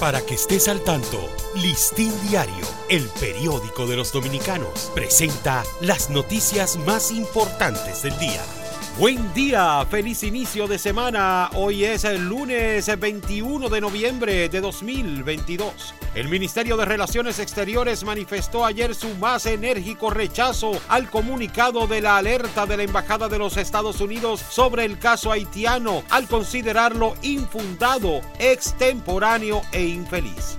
Para que estés al tanto, Listín Diario, el periódico de los dominicanos, presenta las noticias más importantes del día. Buen día, feliz inicio de semana. Hoy es el lunes 21 de noviembre de 2022. El Ministerio de Relaciones Exteriores manifestó ayer su más enérgico rechazo al comunicado de la alerta de la Embajada de los Estados Unidos sobre el caso haitiano al considerarlo infundado, extemporáneo e infeliz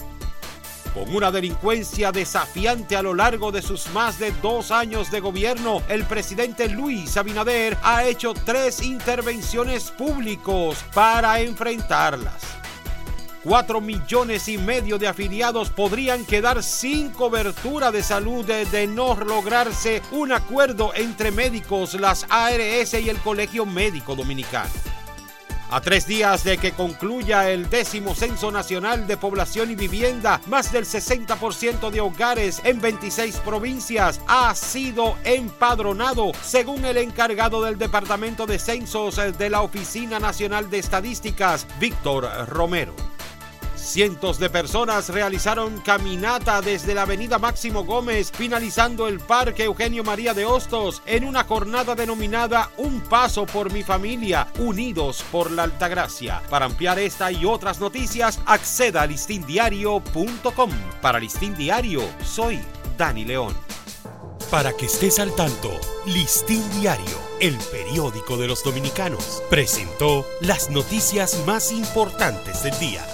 con una delincuencia desafiante a lo largo de sus más de dos años de gobierno, el presidente Luis Abinader ha hecho tres intervenciones públicos para enfrentarlas. Cuatro millones y medio de afiliados podrían quedar sin cobertura de salud de no lograrse un acuerdo entre médicos, las ARS y el Colegio Médico Dominicano. A tres días de que concluya el décimo Censo Nacional de Población y Vivienda, más del 60% de hogares en 26 provincias ha sido empadronado, según el encargado del Departamento de Censos de la Oficina Nacional de Estadísticas, Víctor Romero. Cientos de personas realizaron caminata desde la avenida Máximo Gómez, finalizando el Parque Eugenio María de Hostos, en una jornada denominada Un Paso por mi familia, unidos por la Altagracia. Para ampliar esta y otras noticias, acceda a listindiario.com. Para Listín Diario, soy Dani León. Para que estés al tanto, Listín Diario, el periódico de los dominicanos, presentó las noticias más importantes del día.